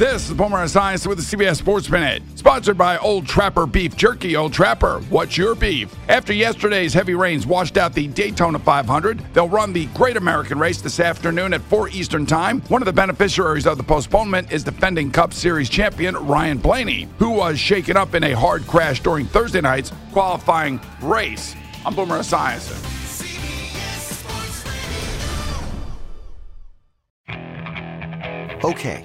This is Boomer Esiason with the CBS Sports Minute, sponsored by Old Trapper Beef Jerky. Old Trapper, what's your beef? After yesterday's heavy rains washed out the Daytona 500, they'll run the Great American Race this afternoon at 4 Eastern Time. One of the beneficiaries of the postponement is defending Cup Series champion Ryan Blaney, who was shaken up in a hard crash during Thursday night's qualifying race. I'm Boomer Esiason. Okay,